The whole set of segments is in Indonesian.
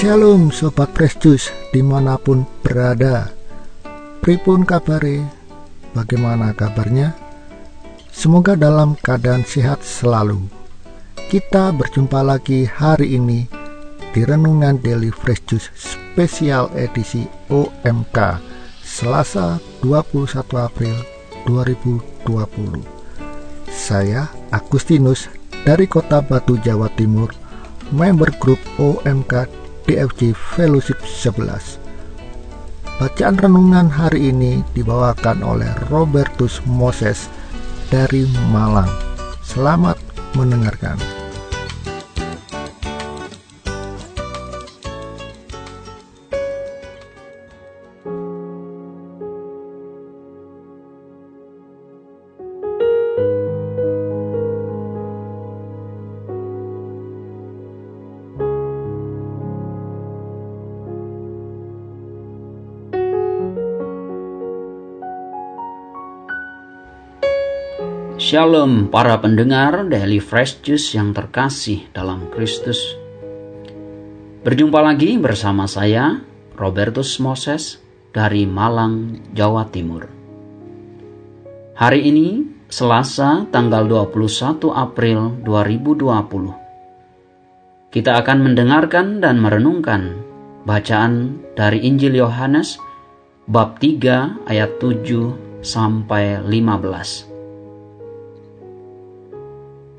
Shalom Sobat Prestus di mana pun berada. Pripun kabare Bagaimana kabarnya? Semoga dalam keadaan sehat selalu. Kita berjumpa lagi hari ini Di Renungan Daily Fresh Juice Spesial edisi OMK Selasa 21 April 2020 Saya Agustinus dari kota Batu Jawa Timur Member grup OMK DFC Fellowship 11. Bacaan renungan hari ini dibawakan oleh Robertus Moses dari Malang. Selamat mendengarkan. Shalom para pendengar Daily Fresh Juice yang terkasih dalam Kristus. Berjumpa lagi bersama saya Robertus Moses dari Malang, Jawa Timur. Hari ini Selasa tanggal 21 April 2020. Kita akan mendengarkan dan merenungkan bacaan dari Injil Yohanes bab 3 ayat 7 sampai 15.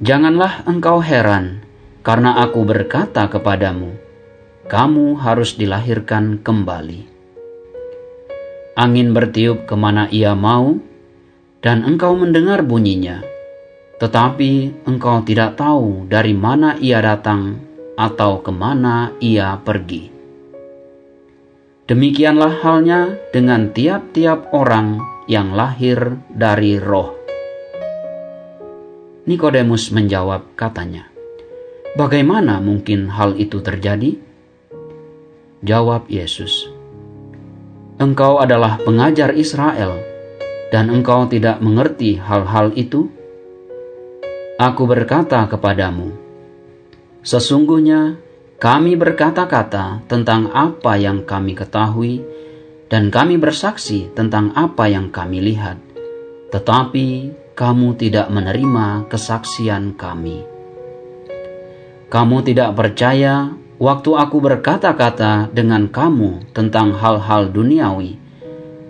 Janganlah engkau heran, karena aku berkata kepadamu, kamu harus dilahirkan kembali. Angin bertiup ke mana ia mau, dan engkau mendengar bunyinya, tetapi engkau tidak tahu dari mana ia datang atau ke mana ia pergi. Demikianlah halnya dengan tiap-tiap orang yang lahir dari roh. Nikodemus menjawab katanya, Bagaimana mungkin hal itu terjadi? Jawab Yesus, Engkau adalah pengajar Israel, dan engkau tidak mengerti hal-hal itu? Aku berkata kepadamu, Sesungguhnya kami berkata-kata tentang apa yang kami ketahui, dan kami bersaksi tentang apa yang kami lihat, tetapi kamu tidak menerima kesaksian kami. Kamu tidak percaya waktu aku berkata-kata dengan kamu tentang hal-hal duniawi.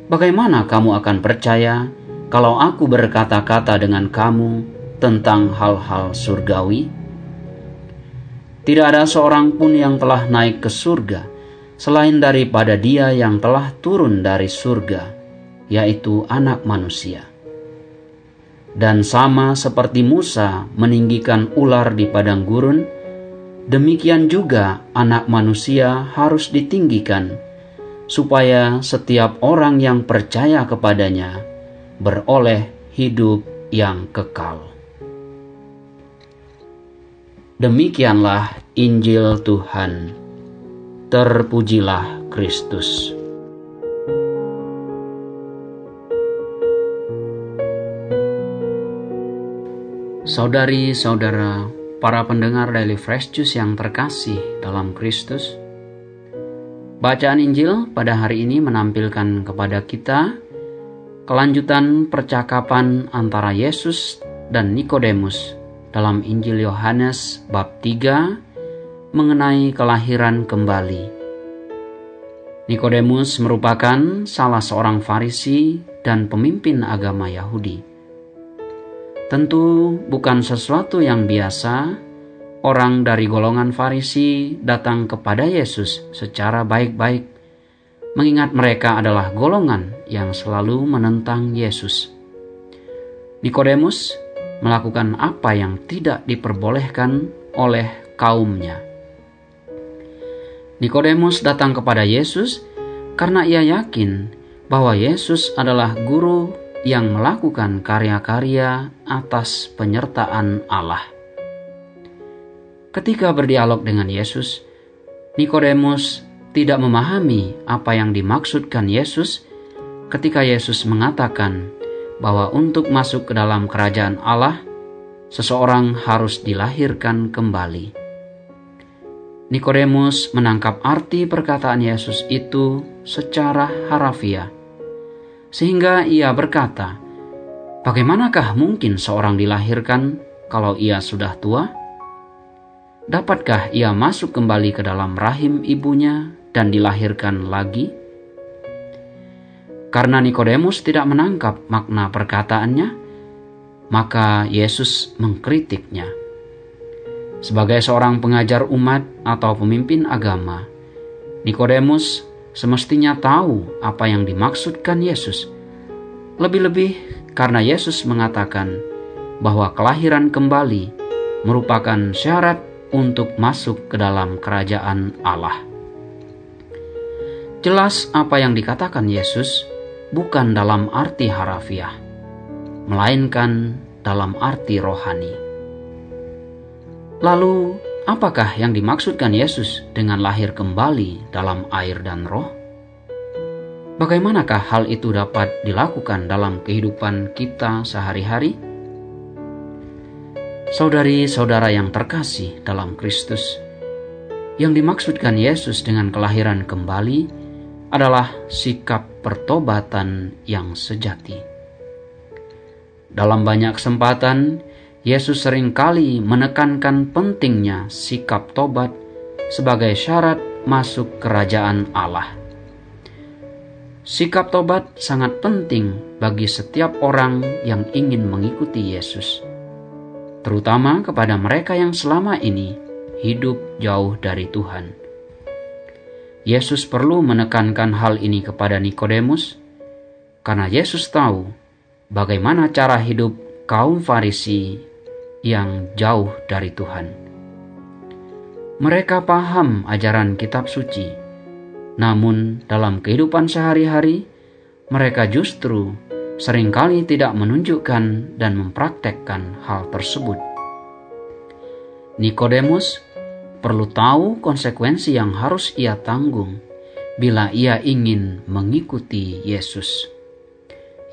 Bagaimana kamu akan percaya kalau aku berkata-kata dengan kamu tentang hal-hal surgawi? Tidak ada seorang pun yang telah naik ke surga selain daripada Dia yang telah turun dari surga, yaitu Anak Manusia dan sama seperti Musa meninggikan ular di padang gurun, demikian juga Anak Manusia harus ditinggikan, supaya setiap orang yang percaya kepadanya beroleh hidup yang kekal. Demikianlah Injil Tuhan. Terpujilah Kristus. Saudari-saudara, para pendengar Daily Fresh Juice yang terkasih dalam Kristus, bacaan Injil pada hari ini menampilkan kepada kita kelanjutan percakapan antara Yesus dan Nikodemus dalam Injil Yohanes bab 3 mengenai kelahiran kembali. Nikodemus merupakan salah seorang Farisi dan pemimpin agama Yahudi. Tentu bukan sesuatu yang biasa orang dari golongan Farisi datang kepada Yesus secara baik-baik, mengingat mereka adalah golongan yang selalu menentang Yesus. Nikodemus melakukan apa yang tidak diperbolehkan oleh kaumnya. Nikodemus datang kepada Yesus karena ia yakin bahwa Yesus adalah guru yang melakukan karya-karya atas penyertaan Allah. Ketika berdialog dengan Yesus, Nikodemus tidak memahami apa yang dimaksudkan Yesus ketika Yesus mengatakan bahwa untuk masuk ke dalam kerajaan Allah, seseorang harus dilahirkan kembali. Nikodemus menangkap arti perkataan Yesus itu secara harafiah, sehingga ia berkata, "Bagaimanakah mungkin seorang dilahirkan kalau ia sudah tua? Dapatkah ia masuk kembali ke dalam rahim ibunya dan dilahirkan lagi?" Karena Nikodemus tidak menangkap makna perkataannya, maka Yesus mengkritiknya. Sebagai seorang pengajar umat atau pemimpin agama, Nikodemus semestinya tahu apa yang dimaksudkan Yesus. Lebih-lebih karena Yesus mengatakan bahwa kelahiran kembali merupakan syarat untuk masuk ke dalam kerajaan Allah. Jelas apa yang dikatakan Yesus bukan dalam arti harafiah, melainkan dalam arti rohani. Lalu, apakah yang dimaksudkan Yesus dengan lahir kembali dalam air dan roh? Bagaimanakah hal itu dapat dilakukan dalam kehidupan kita sehari-hari? Saudari-saudara yang terkasih dalam Kristus, yang dimaksudkan Yesus dengan kelahiran kembali adalah sikap pertobatan yang sejati. Dalam banyak kesempatan, Yesus sering kali menekankan pentingnya sikap tobat sebagai syarat masuk kerajaan Allah. Sikap tobat sangat penting bagi setiap orang yang ingin mengikuti Yesus, terutama kepada mereka yang selama ini hidup jauh dari Tuhan. Yesus perlu menekankan hal ini kepada Nikodemus, karena Yesus tahu bagaimana cara hidup kaum Farisi yang jauh dari Tuhan. Mereka paham ajaran kitab suci, namun dalam kehidupan sehari-hari mereka justru sering kali tidak menunjukkan dan mempraktekkan hal tersebut. Nikodemus perlu tahu konsekuensi yang harus ia tanggung bila ia ingin mengikuti Yesus.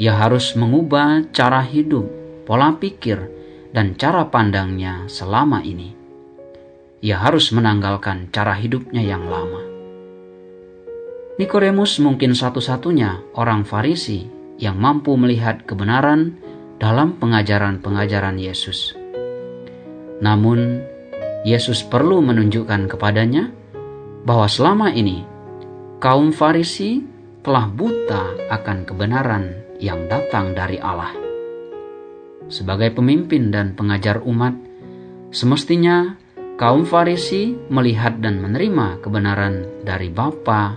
Ia harus mengubah cara hidup, pola pikir, dan cara pandangnya selama ini. Ia harus menanggalkan cara hidupnya yang lama. Nikodemus mungkin satu-satunya orang Farisi yang mampu melihat kebenaran dalam pengajaran-pengajaran Yesus. Namun, Yesus perlu menunjukkan kepadanya bahwa selama ini kaum Farisi telah buta akan kebenaran yang datang dari Allah sebagai pemimpin dan pengajar umat, semestinya kaum Farisi melihat dan menerima kebenaran dari Bapa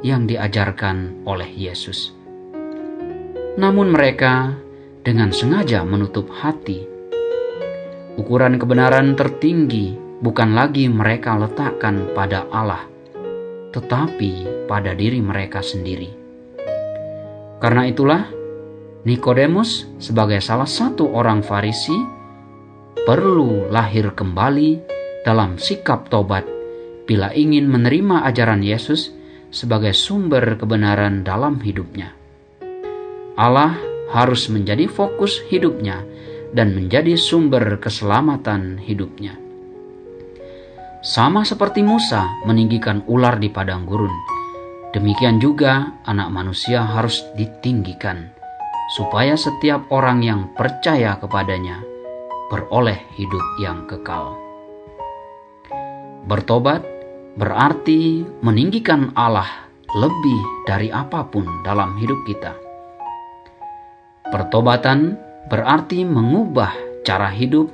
yang diajarkan oleh Yesus. Namun mereka dengan sengaja menutup hati. Ukuran kebenaran tertinggi bukan lagi mereka letakkan pada Allah, tetapi pada diri mereka sendiri. Karena itulah, Nikodemus sebagai salah satu orang Farisi perlu lahir kembali dalam sikap tobat bila ingin menerima ajaran Yesus sebagai sumber kebenaran dalam hidupnya. Allah harus menjadi fokus hidupnya dan menjadi sumber keselamatan hidupnya. Sama seperti Musa meninggikan ular di padang gurun, demikian juga anak manusia harus ditinggikan supaya setiap orang yang percaya kepadanya beroleh hidup yang kekal. Bertobat berarti meninggikan Allah lebih dari apa pun dalam hidup kita. Pertobatan berarti mengubah cara hidup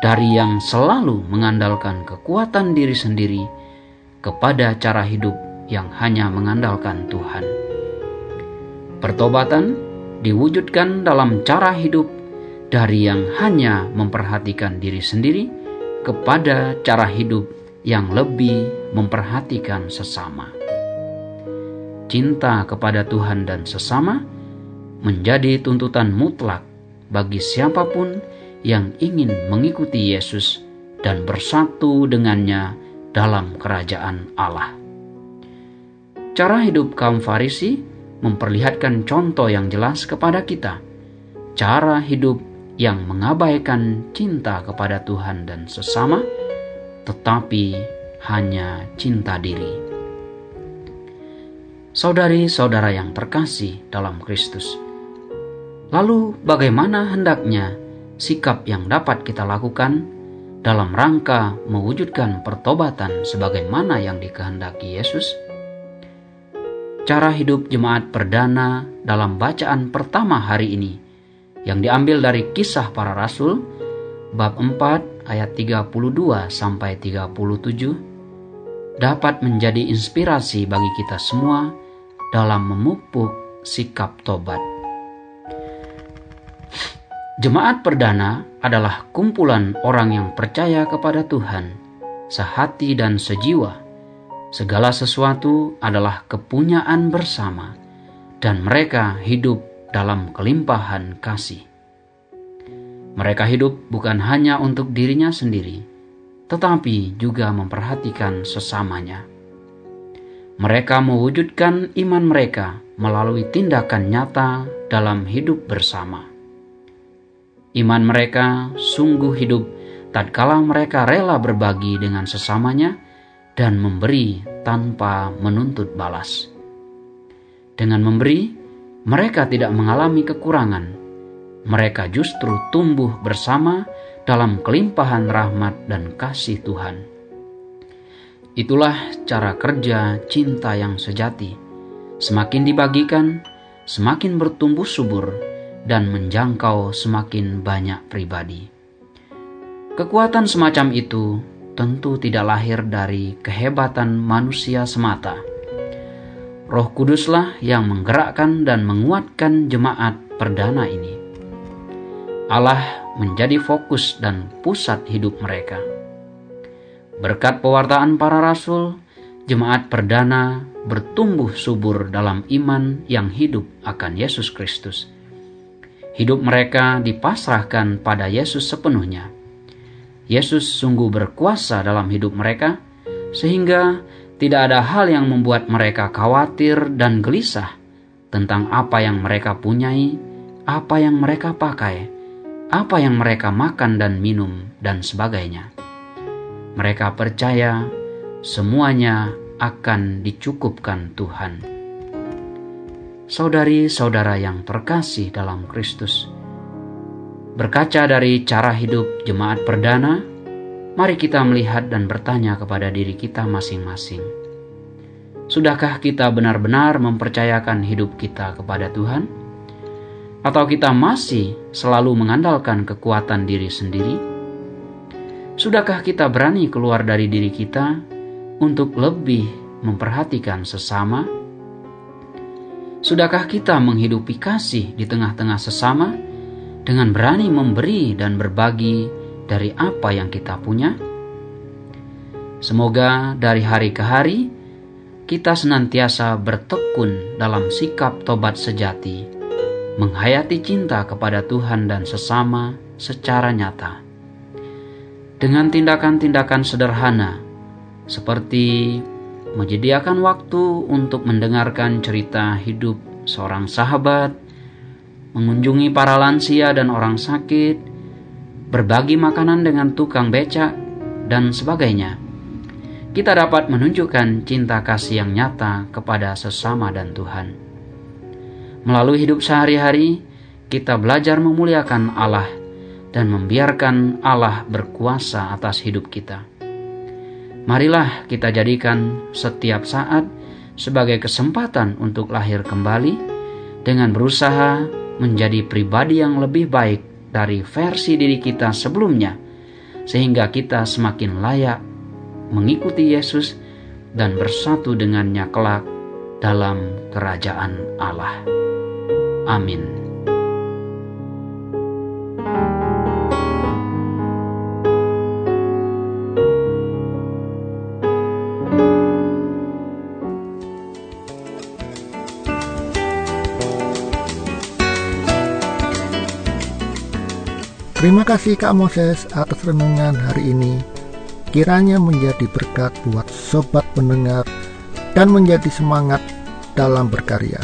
dari yang selalu mengandalkan kekuatan diri sendiri kepada cara hidup yang hanya mengandalkan Tuhan. Pertobatan diwujudkan dalam cara hidup dari yang hanya memperhatikan diri sendiri kepada cara hidup yang lebih memperhatikan sesama. Cinta kepada Tuhan dan sesama menjadi tuntutan mutlak bagi siapa pun yang ingin mengikuti Yesus dan bersatu dengannya dalam kerajaan Allah. Cara hidup kaum Farisi memperlihatkan contoh yang jelas kepada kita, cara hidup yang mengabaikan cinta kepada Tuhan dan sesama, tetapi hanya cinta diri. Saudari-saudara yang terkasih dalam Kristus, lalu bagaimana hendaknya sikap yang dapat kita lakukan dalam rangka mewujudkan pertobatan sebagaimana yang dikehendaki Yesus? Cara hidup jemaat perdana dalam bacaan pertama hari ini yang diambil dari kisah para rasul bab 4 ayat 32 sampai 37 dapat menjadi inspirasi bagi kita semua dalam memupuk sikap tobat. Jemaat perdana adalah kumpulan orang yang percaya kepada Tuhan, sehati dan sejiwa. Segala sesuatu adalah kepunyaan bersama, dan mereka hidup dalam kelimpahan kasih. Mereka hidup bukan hanya untuk dirinya sendiri, tetapi juga memperhatikan sesamanya. Mereka mewujudkan iman mereka melalui tindakan nyata dalam hidup bersama. Iman mereka sungguh hidup tatkala mereka rela berbagi dengan sesamanya dan memberi tanpa menuntut balas. Dengan memberi, mereka tidak mengalami kekurangan. Mereka justru tumbuh bersama dalam kelimpahan rahmat dan kasih Tuhan. Itulah cara kerja cinta yang sejati. Semakin dibagikan, semakin bertumbuh subur dan menjangkau semakin banyak pribadi. Kekuatan semacam itu tentu tidak lahir dari kehebatan manusia semata Roh Kuduslah yang menggerakkan dan menguatkan jemaat perdana ini. Allah menjadi fokus dan pusat hidup mereka. Berkat pewartaan para rasul, jemaat perdana bertumbuh subur dalam iman yang hidup akan Yesus Kristus. Hidup mereka dipasrahkan pada Yesus sepenuhnya. Yesus sungguh berkuasa dalam hidup mereka, sehingga tidak ada hal yang membuat mereka khawatir dan gelisah tentang apa yang mereka punyai, apa yang mereka pakai, apa yang mereka makan dan minum, dan sebagainya. Mereka percaya semuanya akan dicukupkan Tuhan. Saudari-saudara yang terkasih dalam Kristus, berkaca dari cara hidup jemaat perdana, Mari kita melihat dan bertanya kepada diri kita masing-masing. Sudahkah kita benar-benar mempercayakan hidup kita kepada Tuhan? Atau kita masih selalu mengandalkan kekuatan diri sendiri? Sudahkah kita berani keluar dari diri kita untuk lebih memperhatikan sesama? Sudahkah kita menghidupi kasih di tengah-tengah sesama dengan berani memberi dan berbagi dari apa yang kita punya? Semoga dari hari ke hari kita senantiasa bertekun dalam sikap tobat sejati, menghayati cinta kepada Tuhan dan sesama secara nyata. Dengan tindakan-tindakan sederhana, seperti menyediakan waktu untuk mendengarkan cerita hidup seorang sahabat, mengunjungi para lansia dan orang sakit, berbagi makanan dengan tukang becak, dan sebagainya. Kita dapat menunjukkan cinta kasih yang nyata kepada sesama dan Tuhan. Melalui hidup sehari-hari, kita belajar memuliakan Allah dan membiarkan Allah berkuasa atas hidup kita. Marilah kita jadikan setiap saat sebagai kesempatan untuk lahir kembali dengan berusaha menjadi pribadi yang lebih baik dari versi diri kita sebelumnya, sehingga kita semakin layak mengikuti Yesus dan bersatu dengannya kelak dalam kerajaan Allah. Amin. Terima kasih Kak Moses atas renungan hari ini. Kiranya menjadi berkat buat sobat pendengar dan menjadi semangat dalam berkarya.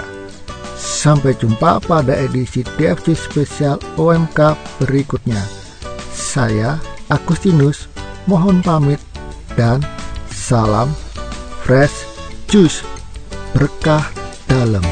Sampai jumpa pada edisi DFC spesial OMK berikutnya. Saya Agustinus mohon pamit dan Salam Fresh Juice Berkah Dalam